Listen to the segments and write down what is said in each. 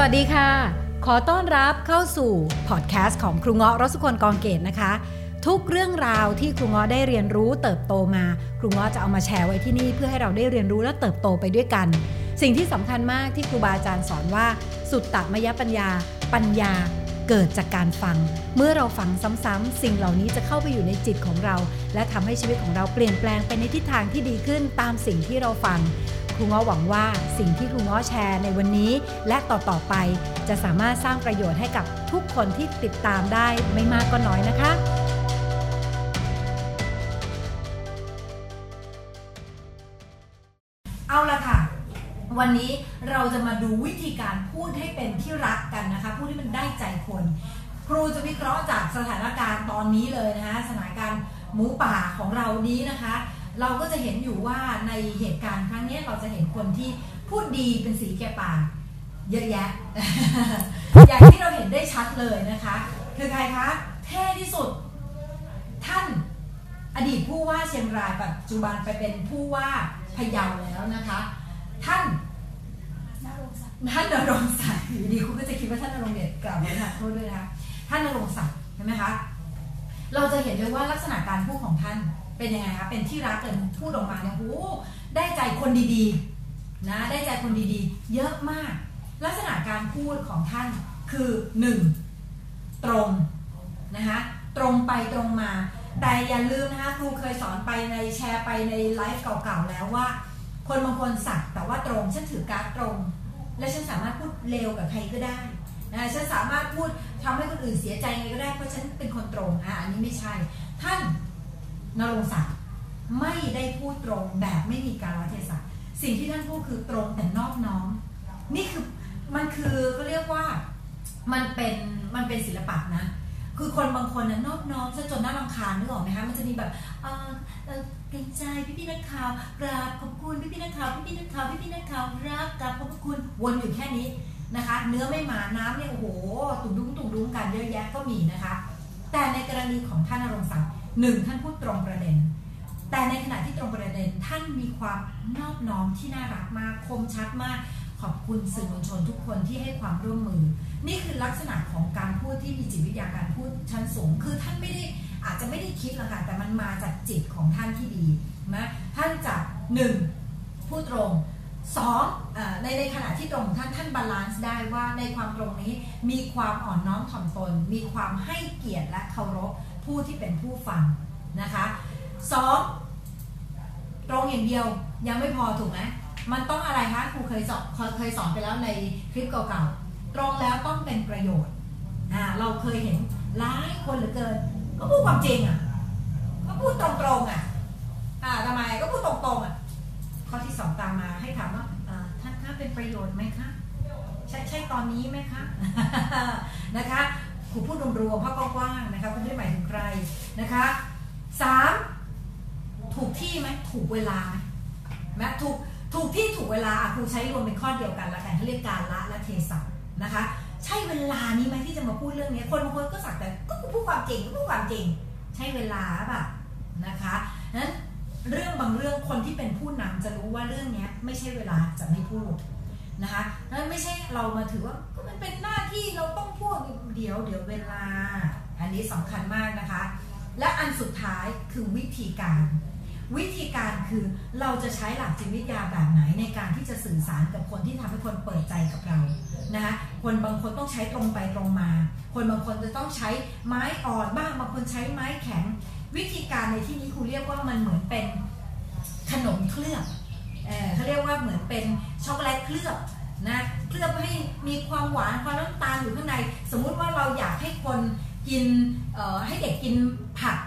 วัสดีค่ะ ขอต้อนรับเข้าสู่พอดแคสต์ของครูเงาะรสุคนกองเกตนะคะ ทุกเรื่องราวที่ครูเงาะได้เรียนรู้เติบโตมา ครูเงาะจะเอามาแชร์ไว้ที่นี่เพื่อให้เราได้เรียนรู้และเติบโตไปด้วยกัน สิ่งที่สำคัญมากที่ครูบาอาจารย์สอนว่า สุตตมยปัญญา ปัญญาเกิดจากการฟัง เมื่อเราฟังซ้ำๆสิ่งเหล่านี้จะเข้าไปอยู่ในจิตของเรา และทำให้ชีวิตของเราเปลี่ยนแปลงไปในทิศทางที่ดีขึ้นตามสิ่งที่เราฟัง ครูง้อหวังว่าสิ่งที่ครูง้อแชร์ในวันนี้ และต่อๆไปจะสามารถสร้างประโยชน์ให้กับทุกคนที่ติดตามได้ไม่มากก็น้อยนะคะเอาละค่ะ วันนี้เราจะมาดูวิธีการพูดให้เป็นที่รักกันนะคะ พูดให้มันได้ใจคน ครูจะวิเคราะห์จากสถานการณ์ตอนนี้เลยนะคะ สถานการณ์หมูป่าของเรานี้นะคะ เราก็จะเห็นอยู่ว่าในเหตุการณ์ครั้งนี้เราจะเห็นคนที่พูดดีเป็นสีแก่ปากเยอะแยะ อย่างที่เราเห็นได้ชัดเลยนะคะ คือใครคะเท่ที่สุด ท่านอดีตผู้ว่าเชียงรายปัจจุบันไปเป็นผู้ว่าพะเยาแล้วนะคะ ท่านท่านนรงศักดิ์อยู่ดีคุณก็จะคิดว่าท่านนรงเดชกล่าวไม่ทันโทษด้วยนะคะท่านนรงศักดิ์เห็นไหมคะเราจะเห็นเลยว่าลักษณะการพูดของท่าน เป็นยังไงคะเป็นที่รักเลยพูดออกมาเนี่ยโอ้ได้ใจคนดีๆนะได้ใจคนดีๆ เยอะมาก ลักษณะการพูดของท่านคือหนึ่งตรงนะคะตรงไปตรงมา แต่อย่าลืมนะคะครูเคยสอนไปในแชร์ไปในไลฟ์เก่าๆแล้วว่า คนบางคนสักแต่ว่าตรงฉันถือการตรง และฉันสามารถพูดเร็วกับใครก็ได้นะฉันสามารถพูดทำให้คนอื่นเสียใจไงก็ได้เพราะฉันเป็นคนตรงอะอันนี้ไม่ใช่ ท่าน นรงศักดิ์ไม่ได้พูดตรงแบบไม่มีการละเทศะสิ่งที่ท่านพูดคือตรงแต่นอบน้อม นี่คือมันคือเขาเรียกว่ามันเป็นมันเป็นศิลปะนะ คือคนบางคนนะนอบน้อมซะจนน่ารำคาญนึกออกไหมคะมันจะมีแบบเออเออเกรงใจพี่พี่นักข่าวกราบขอบคุณพี่พี่นักข่าวพี่พี่นักข่าวพี่พี่นักข่าวรักกราบขอบคุณวนอยู่แค่นี้นะคะ เนื้อไม่มาน้ำเนี่ยโอ้โหตุ่มดุ้งตุ่มดุ้งกันเยอะแยะก็มีนะคะ แต่ในกรณีของท่านนรงศักดิ์ หนึ่งท่านพูดตรงประเด็น แต่ในขณะที่ตรงประเด็นท่านมีความนอบน้อมที่น่ารักมากคมชัดมากขอบคุณสื่อมวลชนทุกคนที่ให้ความร่วมมือ นี่คือลักษณะของการพูดที่มีจิตวิทยาการพูดชั้นสูง คือท่านไม่ได้อาจจะไม่ได้คิดหรอกค่ะแต่มันมาจากจิตของท่านที่ดีนะท่านจะหนึ่งพูดตรงสองในในขณะที่ตรงท่านท่าน balance ได้ว่าในความตรงนี้มีความอ่อนน้อมถ่อมตน มีความให้เกียรติและเคารพ ผู้ที่เป็นผู้ฟังนะคะสองตรงอย่างเดียวยังไม่พอถูกไหมมันต้องอะไรคะครูเคยสอนเคยสอนไปแล้วในคลิปเก่าๆ ตรงแล้วต้องเป็นประโยชน์อ่าเราเคยเห็นหลายคนเหลือเกิน ก็พูดความจริงอะก็พูดตรงๆอะอ่าทำไมก็พูดตรงๆอะข้อที่สองตามมาให้ถามว่าอ่าท่านคะเป็นประโยชน์ไหมคะใช่ใช่ตอนนี้ไหมคะนะคะ ครูพูดรวมๆเพราะกว้างๆนะคะคุณไม่ได้หมายถึงใครนะคะสามถูกที่ไหมถูกเวลาไหมแมถูกถูกที่ถูกเวลาครูใช้รวมเป็นข้อเดียวกันล้วกันเขาเรียกการละและเทศะนะคะ ใช่เวลานี้ไหมที่จะมาพูดเรื่องนี้คนบางคนก็สักแต่ก็พูดความจริงก็พูดความจริง ใช่เวลาป่ะนะคะนั้นเรื่องบางเรื่องคนที่เป็นผู้นำจะรู้ว่าเรื่องนี้ไม่ใช่เวลาจะไม่พูด นะคะนั้นไม่ใช่เรามาถือว่าก็มันเป็นหน้าที่เราต้องพูดเดี๋ยวเดี๋ยวเวลา อันนี้สำคัญมากนะคะ และอันสุดท้ายคือวิธีการ วิธีการคือเราจะใช้หลักจิตวิทยาแบบไหนในการที่จะสื่อสารกับคนที่ทำให้คนเปิดใจกับเรานะคะคนบางคนต้องใช้ตรงไปตรงมา คนบางคนจะต้องใช้ไม้อ่อนบ้างบางคนใช้ไม้แข็ง วิธีการในที่นี้ครูเรียกว่ามันเหมือนเป็นขนมเคลือบเออเขาเรียกว่าเหมือนเป็นช็อกโกแลตเคลือบ นะเคลือบให้มีความหวานความน้ำตาลอยู่ข้างใน สมมุติว่าเราอยากให้คนกินให้เด็กกินผัก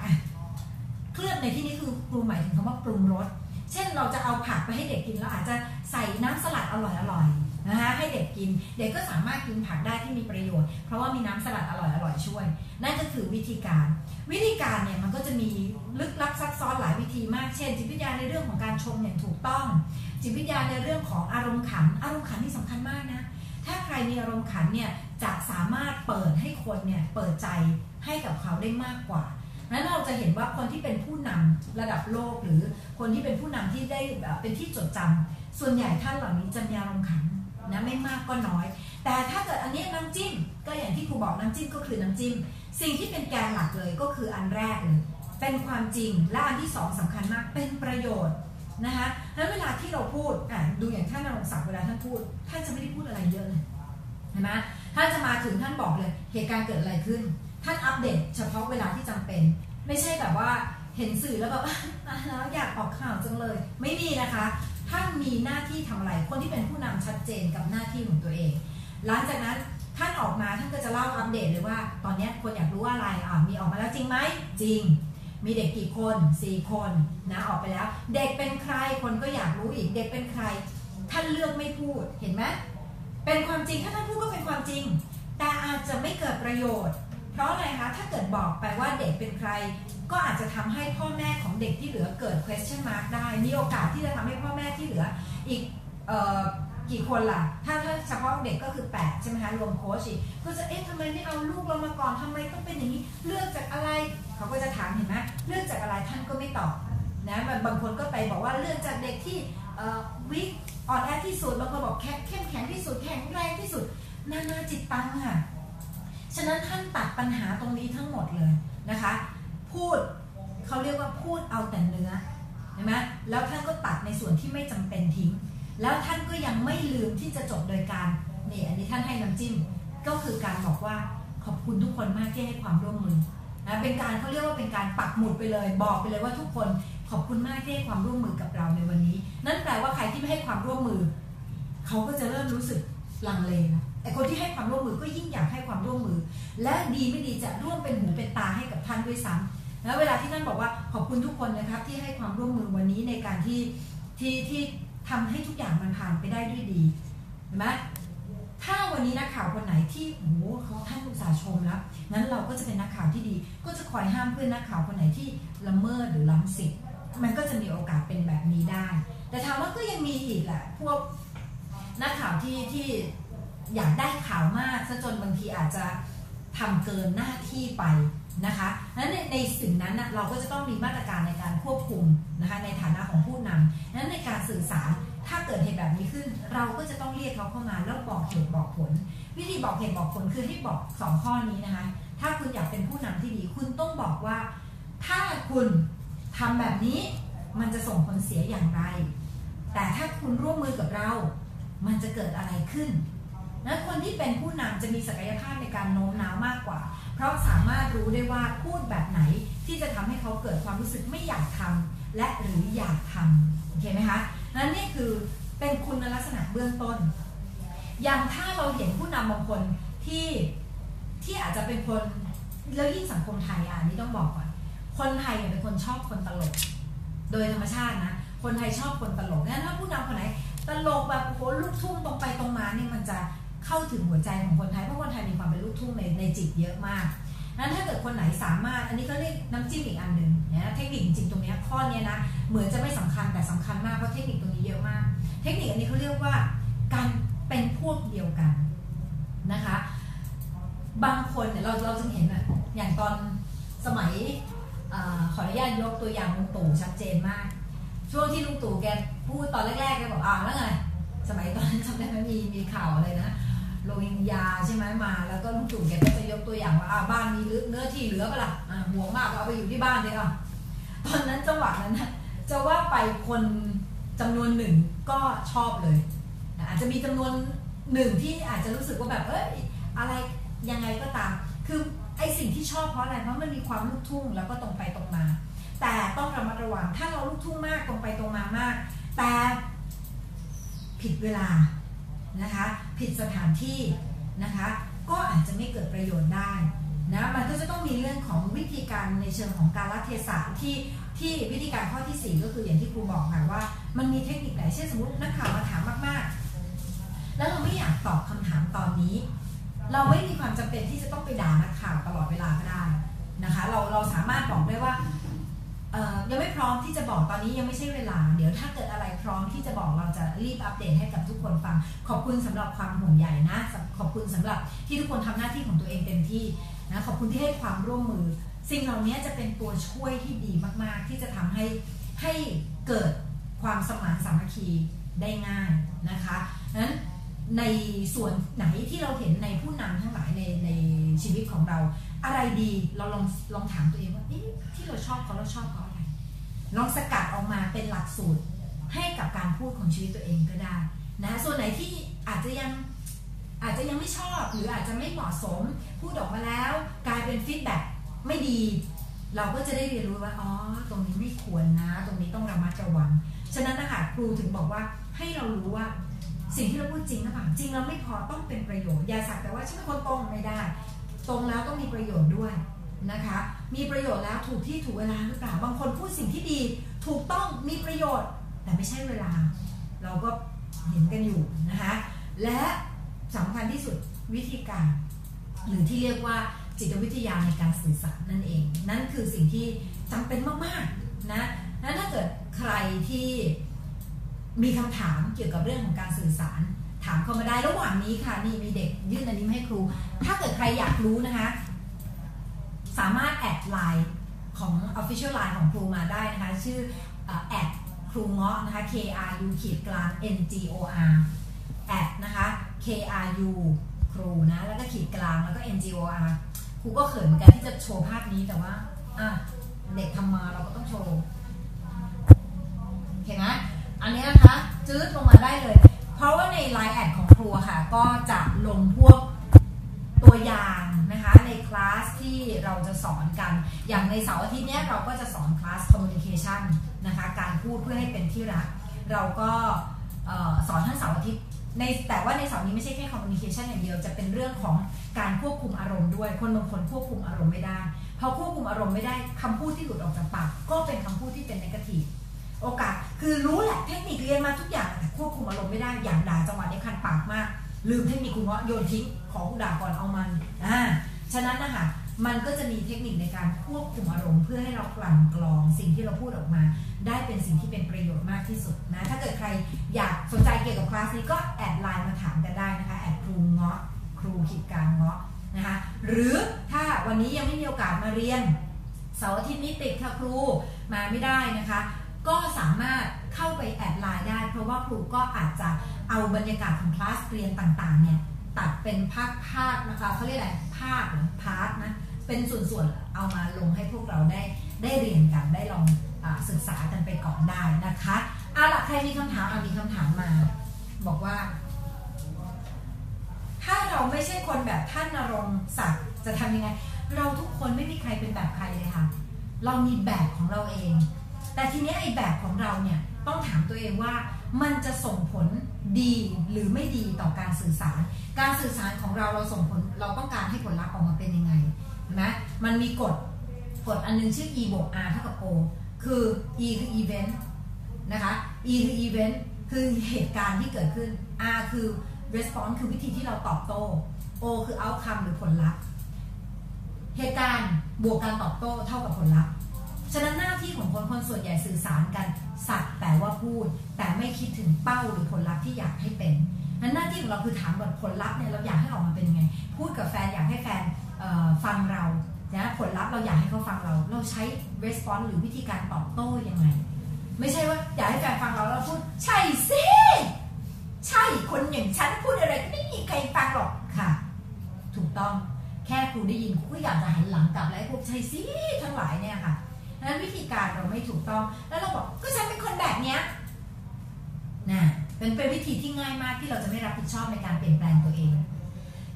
เคลือบในที่นี้คือครูหมายถึงคำว่าปรุงรสเช่นเราจะเอาผักไปให้เด็กกินเราอาจจะใส่น้ำสลัดอร่อยๆ นะคะให้เด็กกิน เด็กก็สามารถกินผักได้ที่มีประโยชน์ เพราะว่ามีน้ำสลัดอร่อยๆช่วย นั่นก็คือวิธีการ วิธีการเนี่ยมันก็จะมีลึกลับซับซ้อนหลายวิธีมาก เช่น จิตวิทยาในเรื่องของการชมอย่างถูกต้อง จิตวิทยาในเรื่องของอารมณ์ขัน อารมณ์ขันนี่สำคัญมากนะ ถ้าใครมีอารมณ์ขันเนี่ยจะสามารถเปิดให้คนเนี่ยเปิดใจให้กับเขาได้มากกว่านั้นเราจะเห็นว่าคนที่เป็นผู้นำระดับโลกหรือคนที่เป็นผู้นำที่ได้เป็นที่จดจำส่วนใหญ่ท่านเหล่านี้จะมีอารมณ์ขัน นะไม่มากก็น้อย แต่ถ้าเกิดอันนี้น้ำจิ้ม ก็อย่างที่ครูบอกน้ำจิ้มก็คือน้ำจิ้ม สิ่งที่เป็นแกนหลักเลยก็คืออันแรกเลยเป็นความจริงและอันที่สองสำคัญมากเป็นประโยชน์นะคะแล้วเวลาที่เราพูดอะดูอย่างท่านนรงศักดิ์เวลาท่านพูด ท่านจะไม่ได้พูดอะไรเยอะเลยเห็นไหมท่านจะมาถึงท่านบอกเลยเหตุการณ์เกิดอะไรขึ้น ท่านอัปเดตเฉพาะเวลาที่จำเป็น ไม่ใช่แบบว่าเห็นสื่อแล้วแบบแล้วอยากออกข่าวจังเลย ไม่มีนะคะ ท่านมีหน้าที่ทำอะไร คนที่เป็นผู้นำชัดเจนกับหน้าที่ของตัวเอง หลังจากนั้นท่านออกมาท่านก็จะเล่าอัปเดตเลยว่า ตอนนี้คนอยากรู้ว่าอะไรอ่ามีออกมาแล้วจริงไหมจริง มีเด็กกี่คนสี่คนนะออกไปแล้ว เด็กเป็นใครคนก็อยากรู้อีกเด็กเป็นใคร ท่านเลือกไม่พูดเห็นไหมเป็นความจริงถ้าท่านพูดก็เป็นความจริง แต่อาจจะไม่เกิดประโยชน์ เพราะอะไรคะ ถ้าเกิดบอกไปว่าเด็กเป็นใคร ก็อาจจะทำให้พ่อแม่ของเด็กที่เหลือเกิด question mark ได้ มีโอกาสที่จะทำให้พ่อแม่ที่เหลืออีกออกี่คนล่ะถ้าถ้าเฉพาะเด็กก็คือ 8 ใช่ไหมคะรวมโค้ชอีก ก็จะ เอ๊ะทำไมไม่เอาลูกเรามาก่อนทำไมต้องเป็นอย่างนี้ เลือกจากอะไร เขาก็จะถามเห็นไหมเลือกจากอะไรท่านก็ไม่ตอบนะบางคนก็ไปบอกว่าเลือกจากเด็กที่วิกอ่อนแอที่สุด บางคนบอกแข็งแข็งที่สุด แข็งแรงที่สุด นานาจิตตังค่ะะนั้นท่านตัดปัญหาตรงนี้ทั้งหมดเลยนะคะ พูดเขาเรียกว่าพูดเอาแต่เนื้อเห็นไหมแล้วท่านก็ตัดในส่วนที่ไม่จำเป็นทิ้ง แล้วท่านก็ยังไม่ลืมที่จะจบโดยการนี่อันนี้ท่านให้น้ำจิ้มก็คือการบอกว่าขอบคุณทุกคนมากที่ให้ความร่วมมือนะเป็นการเขาเรียกว่าเป็นการปักหมุดไปเลย บอกไปเลยว่าทุกคนขอบคุณมากที่ให้ความร่วมมือกับเราในวันนี้ นั่นแปลว่าใครที่ไม่ให้ความร่วมมือ เขาก็จะเริ่มรู้สึกลังเลนะ แต่คนที่ให้ความร่วมมือก็ยิ่งอยากให้ความร่วมมือ และดีไม่ดีจะร่วมเป็นหูเป็นตาให้กับท่านด้วยซ้ำแล้วเวลาที่ท่านบอกว่าขอบคุณทุกคนนะครับที่ให้ความร่วมมือวันนี้ในการที่ที่ที่ทำให้ทุกอย่างมันผ่านไปได้ด้วยดีเห็นไหมถ้าวันนี้นักข่าวคนไหนที่โอ้โหเขาท่านอุตส่าห์ชมแล้วนั้นเราก็จะเป็นนักข่าวที่ดี ก็จะคอยห้ามเพื่อนนักข่าวคนไหนที่ละเมิดหรือล้ำสิทธิ์มันก็จะมีโอกาสเป็นแบบนี้ได้ แต่ถามว่าก็ยังมีอีกแหละพวกนักข่าวที่ที่ อยากได้ข่าวมากซะจนบางทีอาจจะทำเกินหน้าที่ไปนะคะนั้นในในสิ่งนั้นนะเราก็จะต้องมีมาตรการในการควบคุมนะคะในฐานะของผู้นำนั้นในการสื่อสารถ้าเกิดเหตุแบบนี้ขึ้น เราก็จะต้องเรียกเขาเข้ามาแล้วบอกเหตุบอกผล วิธีบอกเหตุบอกผลคือให้บอกสองข้อนี้นะคะ ถ้าคุณอยากเป็นผู้นำที่ดี คุณต้องบอกว่า ถ้าคุณทำแบบนี้มันจะส่งผลเสียอย่างไร แต่ถ้าคุณร่วมมือกับเรา มันจะเกิดอะไรขึ้น นะคนที่เป็นผู้นำจะมีศักยภาพในการโน้มน้าวมากกว่า เพราะสามารถรู้ได้ว่าพูดแบบไหนที่จะทำให้เขาเกิดความรู้สึกไม่อยากทำและหรืออยากทำโอเคไหมคะนั่นนี่คือเป็นคุณลักษณะเบื้องต้น อย่างถ้าเราเห็นผู้นำบางคนที่ที่อาจจะเป็นคนแล้วยิ่งสังคมไทยอะนี่ต้องบอกก่อนคนไทยเป็นคนชอบคนตลก โดยธรรมชาตินะ คนไทยชอบคนตลกงั้นถ้าผู้นำคนไหน ตลกแบบโหลูกทุ่งตรงไปตรงมาเนี่ยมันจะ เข้าถึงหัวใจของคนไทยเพราะคนไทยมีความเป็นลูกทุ่งในในจิตเยอะมากนั้นถ้าเกิดคนไหนสามารถ อันนี้ก็เรียกน้ำจิ้มอีกอันหนึ่งนะเทคนิคจริงตรงนี้ข้อนี้นะเหมือนจะไม่สำคัญแต่สำคัญมากเพราะเทคนิคตรงนี้เยอะมาก เทคนิคอันนี้เขาเรียกว่าการเป็นพวกเดียวกันนะคะ บางคนเนี่ยเราเราจะเห็นอะอย่างตอนสมัยอขออนุญาตยกตัวอย่างลุงตู่ชัดเจนมาก ช่วงที่ลุงตู่แกพูดตอนแรกๆแกบอกอ่าแล้วไงสมัยตอนนั้นจำได้ไหมมีมีข่าวอะไรนะ โรฮิงญาใช่ไหมมา แล้วก็ลุงตู่มแกก็จะยกตัวอย่างว่าอ่าบ้านมีเนื้อที่เหลือปะล่ะอ่าห่วงมากเอาไปอยู่ที่บ้านเลยอะตอนนั้นจังหวะนั้นจะว่าไปคนจำนวนหนึ่งก็ชอบเลย อาจจะมีจำนวนหนึ่งที่อาจจะรู้สึกว่าแบบเอ้ยอะไรยังไงก็ตาม คือไอสิ่งที่ชอบเพราะอะไรเพราะมันมีความลูกทุ่งแล้วก็ตรงไปตรงมา แต่ต้องระมัดระวังถ้าเราลูกทุ่งมากตรงไปตรงมามาก แต่ผิดเวลา นะคะ ผิดสถานที่นะคะ ก็อาจจะไม่เกิดประโยชน์ได้นะมันก็จะต้องมีเรื่องของวิธีการในเชิงของการรัเทศะที่ที่วิธีการข้อที่ 4 ก็คืออย่างที่ครูบอกค่ะว่า มันมีเทคนิคไหนเช่นสมมตินักข่าวมาถามมากๆ แล้วเราไม่อยากตอบคำถามตอนนี้ เราไม่มีความจำเป็นที่จะต้องไปด่านักข่าวตลอดเวลาก็ได้นะคะ เราเราสามารถบอกได้ว่า ยังไม่พร้อมที่จะบอกตอนนี้ยังไม่ใช่เวลา เดี๋ยวถ้าเกิดอะไรพร้อมที่จะบอกเราจะรีบอัปเดตให้กับทุกคนฟัง ขอบคุณสำหรับความห่วงใยนะ ขอบคุณสำหรับที่ทุกคนทำหน้าที่ของตัวเองเต็มที่นะขอบคุณที่ให้ความร่วมมือ สิ่งเหล่านี้จะเป็นตัวช่วยที่ดีมาก ๆ ที่จะทำให้ให้เกิดความสมานสามัคคีได้ง่ายนะคะนั้นในส่วนไหนที่เราเห็นในผู้นำทั้งหลายในในชีวิตของเรา อะไรดีเราลองลองถามตัวเองว่าที่เราชอบเขาเราชอบเขาอะไรลองสกัดออกมาเป็นหลักสูตรให้กับการพูดของชีวิตตัวเองก็ได้นะส่วนไหนที่อาจจะยังอาจจะยังไม่ชอบหรืออาจจะไม่เหมาะสมพูดออกมาแล้ว กลายเป็นฟีดแบ็กไม่ดี เราก็จะได้เรียนรู้ว่าอ๋อตรงนี้ไม่ควรนะ ตรงนี้ต้องระมัดระวังฉะนั้นนะคะครูถึงบอกว่าให้เรารู้ว่าสิ่งที่เราพูดจริงหรือเปล่าจริงแล้วไม่พอต้องเป็นประโยชน์อย่าสักแต่ว่าฉันเป็นคนตรงไม่ได้ ตรงแล้วต้องมีประโยชน์ด้วยนะคะ มีประโยชน์แล้วถูกที่ถูกเวลาหรือเปล่า บางคนพูดสิ่งที่ดี ถูกต้องมีประโยชน์ แต่ไม่ใช่เวลา เราก็เห็นกันอยู่นะคะ และสำคัญที่สุดวิธีการ หรือที่เรียกว่าจิตวิทยาในการสื่อสารนั่นเอง นั่นคือสิ่งที่จำเป็นมากๆนะนั้นถ้าเกิดใครที่มีคำถามเกี่ยวกับเรื่องของการสื่อสาร ถามเข้ามาได้ระหว่างนี้ค่ะ นี่มีเด็กยื่นอันนี้มาให้ครู ถ้าเกิดใครอยากรู้นะคะ สามารถ add ไลน์ของ Official Line ของครูมาได้นะคะ ชื่อ at ครูเงาะนะคะ K R U ขีดกลาง N G O R at นะคะ K R U ครูนะ แล้วก็ขีดกลางแล้วก็ N G O R ครูก็เขินเหมือนกันที่จะโชว์ภาพนี้แต่ว่าอะเด็กทำมาเราก็ต้องโชว์ เห็นไหมอันนี้นะคะจืดลงมาได้เลย เพราะว่าในไลน์ at ของครูค่ะ ก็จะลงพวกตัวอย่างนะคะในคลาสที่เราจะสอนกัน อย่างในเสาร์อาทิตย์เนี้ยเราก็จะสอนคลาส communication นะคะการพูดเพื่อให้เป็นที่รัก เราก็สอนทั้งเสาร์อาทิตย์ในแต่ว่าในเสาร์นี้ไม่ใช่แค่ communication อย่างเดียวจะเป็นเรื่องของการควบคุมอารมณ์ด้วย คนบางคนควบคุมอารมณ์ไม่ได้พอควบคุมอารมณ์ไม่ได้คำพูดที่หลุดออกจากปากก็เป็นคำพูดที่เป็น negative โอกาส คือรู้แหละเทคนิคเรียนมาทุกอย่างแต่ควบคุมอารมณ์ไม่ได้อย่างด่าจังหวะนี้คันปากมาก ลืมเทคนิคคุณเงาะโยนทิ้งของด่าก่อนเอามันอ่าฉะนั้นนะคะมันก็จะมีเทคนิคในการควบคุมอารมณ์เพื่อให้เรากลั่นกรองสิ่งที่เราพูดออกมา ได้เป็นสิ่งที่เป็นประโยชน์มากที่สุดนะถ้าเกิดใครอยากสนใจเกี่ยวกับคลาสนี้ก็แอดไลน์มาถามกันได้นะคะแอดครูเงาะครูขีดกลางเงาะนะคะหรือถ้าวันนี้ยังไม่มีโอกาสมาเรียนเสาร์อาทิตย์นี้ติดค่ะครูมาไม่ได้นะคะ ก็สามารถเข้าไป add LINE ได้ เพราะว่าครูก็อาจจะเอาบรรยากาศของคลาสเรียนต่างๆเนี่ยตัดเป็นภาคภาคนะคะเขาเรียกอะไรภาคหรือ part นะเป็นส่วนๆเอามาลงให้พวกเราได้ได้เรียนกันได้ลองศึกษากันไปก่อนได้นะคะเอาล่ะใครมีคำถามเอามีคำถามมา บอกว่า ถ้าเราไม่ใช่คนแบบท่านณรงค์ศักดิ์จะทำยังไง เราทุกคนไม่มีใครเป็นแบบใครเลยค่ะ เรามีแบบของเราเอง แต่ทีนี้ไอ้แบบของเราเนี่ยต้องถามตัวเองว่ามันจะส่งผลดีหรือไม่ดีต่อการสื่อสาร การสื่อสารของเราเราส่งผลเราต้องการให้ผลลัพธ์ออกมาเป็นยังไงนะมันมีกฎกฎอันนึงชื่อ e บวก r เท่ากับ o คือ e คือ event นะคะ e คือ event คือเหตุการณ์ที่เกิดขึ้น r คือ response คือวิธีที่เราตอบโต้ o คือ outcome หรือผลลัพธ์ เหตุการณ์บวกการตอบโต้เท่ากับผลลัพธ์ ฉะนั้นหน้าที่ของคนคนส่วนใหญ่สื่อสารกัน สักแต่ว่าพูด แต่ไม่คิดถึงเป้าหรือผลลัพธ์ที่อยากให้เป็นนั้นหน้าที่ของเราคือถามว่าผลลัพธ์เนี่ยเราอยากให้ออกมาเป็นยังไง พูดกับแฟนอยากให้แฟนฟังเรานะผลลัพธ์เราอยากให้เขาฟังเรา เราใช้ response หรือวิธีการตอบโต้ยังไง ไม่ใช่ว่าอยากให้แฟนฟังเราแล้วพูด ใช่สิใช่คนอย่างฉันพูดอะไรก็ไม่มีใครฟังหรอกค่ะ ถูกต้องแค่ครูได้ยินครูก็อยากจะหันหลังกลับแล้วพวกใช่สิทั้งหลายเนี่ยค่ะ นั้นวิธีการเราไม่ถูกต้อง แล้วเราบอกก็ฉันเป็นคนแบบเนี้ยนะเป็นเป็นวิธีที่ง่ายมากที่เราจะไม่รับผิดชอบในการเปลี่ยนแปลงตัวเอง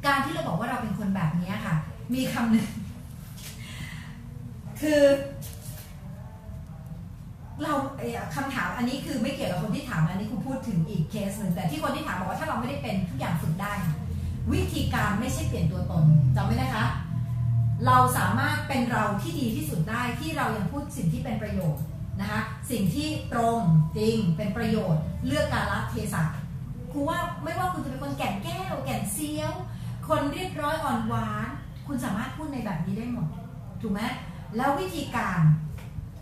การที่เราบอกว่าเราเป็นคนแบบนี้ค่ะ มีคำหนึ่งคือ เราคำถามอันนี้คือไม่เกี่ยวกับคนที่ถามอันนี้คุณพูดถึงอีกเคสหนึ่งแต่ที่คนที่ถามบอกว่าถ้าเราไม่ได้เป็นทุกอย่างฝึกได้ วิธีการไม่ใช่เปลี่ยนตัวตนจำไว้นะคะ เราสามารถเป็นเราที่ดีที่สุดได้ที่เรายังพูดสิ่งที่เป็นประโยชน์นะคะสิ่งที่ตรงจริงเป็นประโยชน์ เลือกการละเทศะครูว่าไม่ว่าคุณจะเป็นคนแก่นแก้ว แก่นเซียว คนเรียบร้อยอ่อนหวาน คุณสามารถพูดในแบบนี้ได้หมดถูกไหมแล้ววิธีการ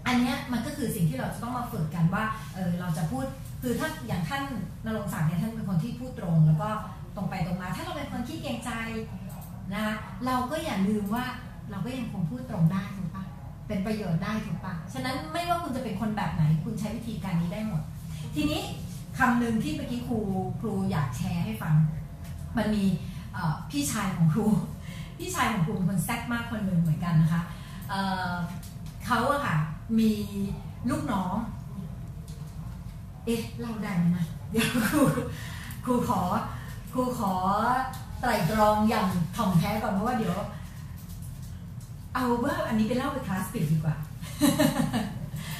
อันนี้มันก็คือสิ่งที่เราจะต้องมาฝึกกันว่าเออเราจะพูดคือถ้าอย่างท่านนรงศักดิ์เนี่ยท่านเป็นคนที่พูดตรง แล้วก็ตรงไปตรงมา ถ้าเราเป็นคนขี้เกรงใจ นะเราก็อย่าลืมว่าเราก็ยังคงพูดตรงได้ถูกปะเป็นประโยชน์ได้ถูกปะฉะนั้นไม่ว่าคุณจะเป็นคนแบบไหน คุณใช้วิธีการนี้ได้หมด ทีนี้คำหนึ่งที่เมื่อกี้ครูครูอยากแชร์ให้ฟัง มันมีพี่ชายของครู พี่ชายของครูเป็นคนแซ่บมากคนหนึ่งเหมือนกันนะคะเเขาอะค่ะมีลูกน้อง เอ๊ะเล่าได้ไหมนะเดี๋ยวครูครูขอครูขอ ไตรตรองอย่างถ่องแท้ก่อนเพราะว่าเดี๋ยว เอาว่าอันนี้ไปเล่าไปคลาสปิดดีกว่า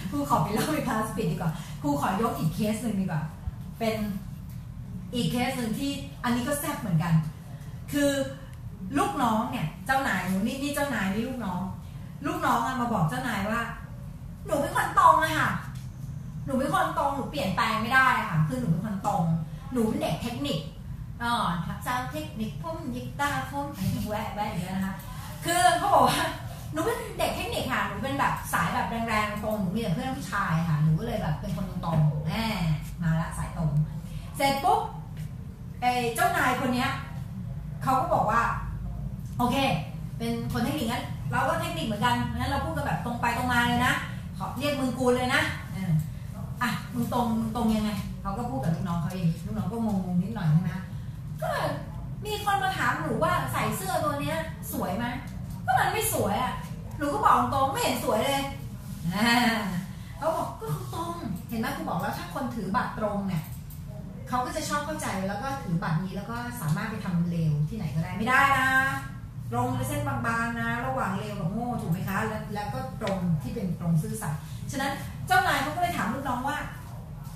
ครูขอไปเล่าไปคลาสปิดดีกว่าครูขอยกอีกเคสหนึ่งดีกว่า เป็นอีกเคสหนึ่งที่อันนี้ก็แซ่บเหมือนกัน คือลูกน้องเนี่ย เจ้านายหนูนี่นี่เจ้านายนี่ลูกน้อง ลูกน้องอะมาบอกเจ้านายว่า หนูเป็นคนตรงอะค่ะ หนูเป็นคนตรงหนูเปลี่ยนแปลงไม่ได้ค่ะ คือหนูเป็นคนตรง หนูเป็นเด็กเทคนิค อ๋อทักษะเทคนิคพ่มยิกตาร์พ่มไอ้แวะแวะอย่างเงี้ยนะคะ คือเขาบอกว่าหนูเป็นเด็กเทคนิคค่ะหนูเป็นแบบสายแบบแรงๆตรงหนูมีแต่เพื่อนผู้ชายค่ะหนูก็เลยแบบเป็นคนตรงๆแน่มาละสายตรง เสร็จปุ๊บไอ้เจ้านายคนเนี้ยเขาก็บอกว่า โอเค เป็นคนเทคนิคงั้นเราก็เทคนิคเหมือนกันงั้นเราพูดกันแบบตรงไปตรงมาเลยนะขอเรียกมึงกูเลยนะอะมึงตรงมึงตรงยังไงเขาก็พูดกับลูกน้องเขาเองลูกน้องก็งงๆนิดหน่อยใช่ ชอบเข้าใจแล้วก็ถือบัตรนี้แล้วก็สามารถไปทำเลวที่ไหนก็ได้ไม่ได้นะตรงเส้นบางๆนะ ระหว่างเลวกับโง่ถูกไหมคะ แล้วแล้วก็ตรงที่เป็นตรงซื่อสัตย์ฉะนั้นเจ้านายเขาก็เลยถามลูกน้องว่า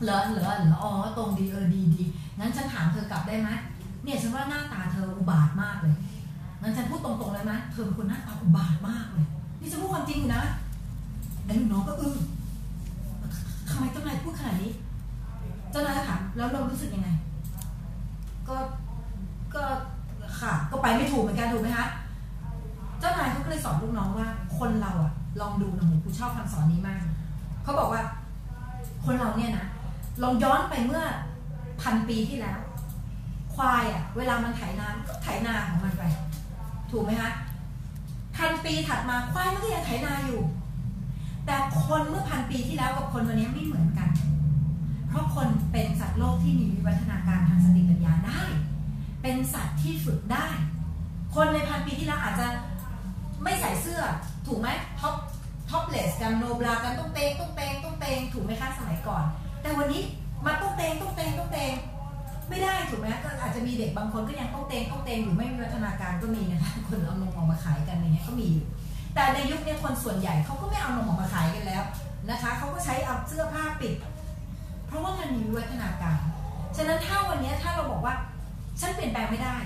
เหรอเหรอเหรออ๋อตรงดีเออดีดีงั้นฉันถามเธอกลับได้ไหมเนี่ยฉันว่าหน้าตาเธออุบาทมากเลยงั้นฉันพูดตรงๆเลยไหมเธอเป็นคนหน้าตาอุบาทมากเลย นี่จะพูดความจริงอยู่นะแล้วลูกน้องก็อึ้งทำไมเจ้านายพูดขนาดนี้ เจ้านายก็ถามแล้วเรารู้สึกยังไง ก็ก็ค่ะ ก็ไปไม่ถูกเหมือนกันถูกไหมคะ เจ้านายเขาก็เลยสอนลูกน้องว่า คนเราอะลูชอบคำสอนนี้มากเขาบอกว่า คนเราเนี่ยนะลองย้อนไปเมื่อพันปีที่แล้ว ควายอะเวลามันไถนาก็ไถนาของมันไป ถูกไหมคะพันปีถัดมาควายมันก็ยังไถนาอยู่ แต่คนเมื่อพันปีที่แล้วกับคนวันนี้ไม่เหมือนกัน เพราะคนเป็นสัตว์โลกที่มีวิวัฒนาการทางสติปัญญาได้ เป็นสัตว์ที่ฝึกได้ คนในพันปีที่แล้วอาจจะไม่ใส่เสื้อ ถูกไหม top topless กัน no bra กันโตงเตงโตงเตงโตงเตงถูกไหมคะสมัยก่อน แต่วันนี้มาต้องเตงต้องเตงต้องเตงไม่ได้ถูกไหมก็อาจจะมีเด็กบางคนก็ยังโตงเตงโตงเตงอยู่ไม่มีวิวัฒนาการก็มีนะคะคนเอานมออกมาขายกันอย่างเงี้ยก็มีอยู่แต่ในยุคนี้คนส่วนใหญ่เขาก็ไม่เอานมออกมาขายกันแล้วนะคะเขาก็ใช้เอาเสื้อผ้าปิด เพราะว่ามันมีวัฒนาการ ฉะนั้นถ้าวันนี้ถ้าเราบอกว่าฉันเปลี่ยนแปลงไม่ได้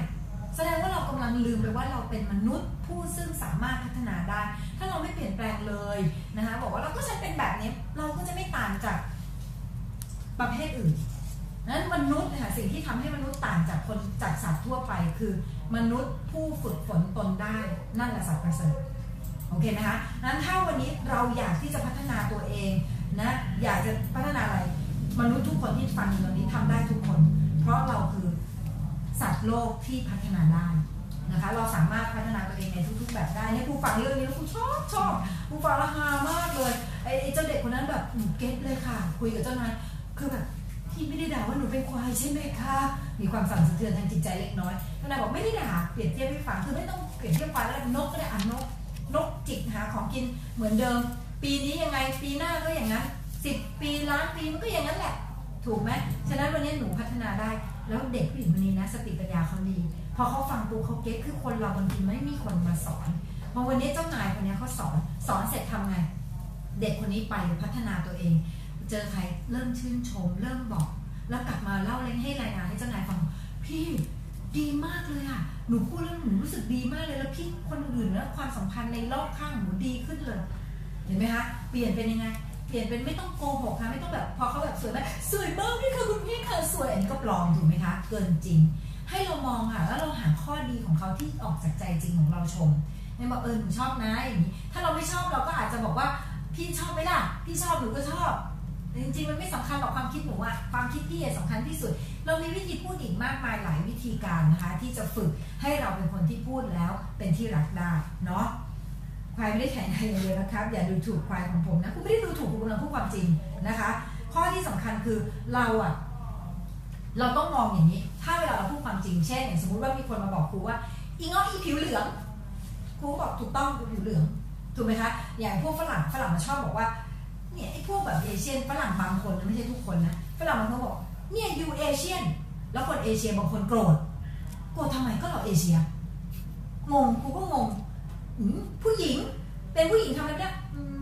แสดงว่าเรากำลังลืมไปว่าเราเป็นมนุษย์ผู้ซึ่งสามารถพัฒนาได้ ถ้าเราไม่เปลี่ยนแปลงเลยนะคะบอกว่าเราก็ฉันเป็นแบบนี้เราก็จะไม่ต่างจากประเภทอื่นนั้นมนุษย์นะคะสิ่งที่ทำให้มนุษย์ต่างจากคนจากสัตว์ทั่วไป คือมนุษย์ผู้ฝึกฝนตนได้นั่นแหละสัตว์ประเสริฐโอเคไหมคะนั้นถ้าวันนี้เราอยากที่จะพัฒนาตัวเองนะอยากจะพัฒนาอะไร มนุษย์ทุกคนที่ฟังอยู่ตรงนี้ทำได้ทุกคน เพราะเราคือ สัตว์โลกที่พัฒนาได้นะคะ เราสามารถพัฒนาตัวเองในทุก ๆ แบบได้เนี่ยผู้ฟังเรื่องนี้แล้วผู้ชอบชอบผู้ฟังละฮามากเลยไอ้ไอ้เจ้าเด็กคนนั้นแบบหนูเก็ตเลยค่ะ คุยกับเจ้านายคือแบบที่ไม่ได้ด่าว่าหนูเป็นควายใช่ไหมคะมีความสั่นสะเทือนทางจิตใจเล็กน้อยเจ้านายบอกไม่ได้ด่าเปรียบเทียบให้ฟังคือไม่ต้องเปรียบเทียบควายแล้วนกก็ได้อะนกนกจิกหาของกินเหมือนเดิม ปีนี้ยังไงปีหน้าก็อย่างนั้นสิบปีล้านปีมันก็อย่างนั้นแหละ ถูกไหมฉะนั้นวันนี้หนูพัฒนาได้ แล้วเด็กผู้หญิงคนนี้นะสติปัญญาเขาดี พอเขาฟังปูเขาเก็ตคือคนเราบางทีไม่มีคนมาสอนพอวันนี้เจ้านายคนนี้เขาสอนสอนเสร็จทำไง เด็กคนนี้ไปพัฒนาตัวเอง เจอใครเริ่มชื่นชม เริ่มบอก แล้วกลับมาเล่าเล่นให้รายงานให้เจ้านายฟังพี่ดีมากเลยอะหนูพูดแล้วหนูรู้สึกดีมากเลยแล้วพี่คนอื่นแล้วความสัมพันธ์ในรอบข้างหนูดีขึ้นเลย เห็นไหมคะเปลี่ยนเป็นยังไง เปลี่ยนเป็นไม่ต้องโกหกค่ะไม่ต้องแบบพอเขาแบบสวยแบบสวยมากพี่ค่ะคุณพี่ค่ะสวยอันนี้ก็ปลอมถูกไหมคะ เกินจริง ให้เรามองค่ะแล้วเราหาข้อดีของเขาที่ออกจากใจจริงของเราชมไม่บอกเออหนูชอบนะอย่างนี้ถ้าเราไม่ชอบเราก็อาจจะบอกว่าพี่ชอบไหมล่ะพี่ชอบหนูก็ชอบจริงๆมันไม่สำคัญหรอกความคิดหนูอะความคิดพี่สำคัญที่สุด เรามีวิธีพูดอีกมากมายหลายวิธีการนะคะ ที่จะฝึกให้เราเป็นคนที่พูดแล้วเป็นที่รักได้เนาะ ควายไม่ได้แข่งใครอย่างเดียวนะครับ อย่าดูถูกควายของผมนะคุณไม่ได้ดูถูกคุณกำลังพูดความจริงนะคะ ข้อที่สำคัญคือเราอะเราต้องมองอย่างนี้ ถ้าเวลาเราพูดความจริง เช่น สมมติว่ามีคนมาบอกครูว่า อีงออีผิวเหลือง ครูบอกถูกต้องผิวเหลือง ถูกไหมคะ อย่างพวกฝรั่งฝรั่งมันชอบบอกว่า เนี่ยไอ้พวกแบบเอเชียนฝรั่งบางคนนะไม่ใช่ทุกคนนะ ฝรั่งบางคนบอก เนี่ยยูเอเชียน แล้วคนเอเชียบางคนโกรธ โกรธทำไมก็เราเอเชีย งง ครูก็งง ผู้หญิง เป็นผู้หญิงทำอะไรไม่ได้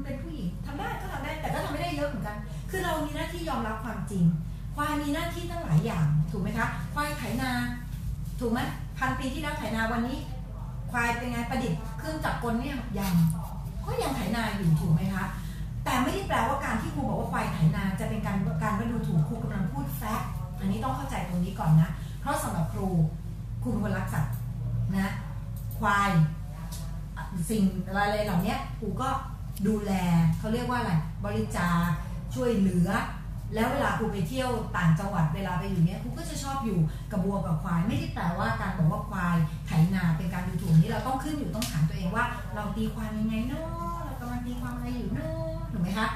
เป็นผู้หญิงทำได้ก็ทำได้ แต่ก็ทำไม่ได้เยอะเหมือนกัน คือเรามีหน้าที่ยอมรับความจริง ควายมีหน้าที่ตั้งหลายอย่าง ถูกไหมคะ ควายไถนา ถูกไหมพันปีที่แล้วไถนาวันนี้ ควายเป็นไงประดิษฐ์เครื่องจักรกลเนี่ยยังก็ยังไถนาอยู่ถูกไหมคะแต่ไม่ได้แปลว่าการที่ครูบอกว่าควายไถนาจะเป็นการการว่าดูถูกครูกำลังพูดแฟกต์อันนี้ต้องเข้าใจตรงนี้ก่อนนะ เพราะสำหรับครูครูเป็นคนรักสัตว์นะ ควาย สิ่งอะไรเหล่านี้ครูก็ดูแลเขาเรียกว่าอะไรบริจาคช่วยเหลือ แล้วเวลาครูไปเที่ยวต่างจังหวัดเวลาไปอยู่เนี้ยครูก็จะชอบอยู่กับวัวกับควาย ไม่ได้แปลว่าการบอกว่าควายไถนาเป็นการดูถูกนี้เราต้องขึ้นอยู่ต้องถามตัวเองว่า เราตีความยังไงเนาะเรากำลังตีความอะไรอยู่เนาะถูกไหมคะ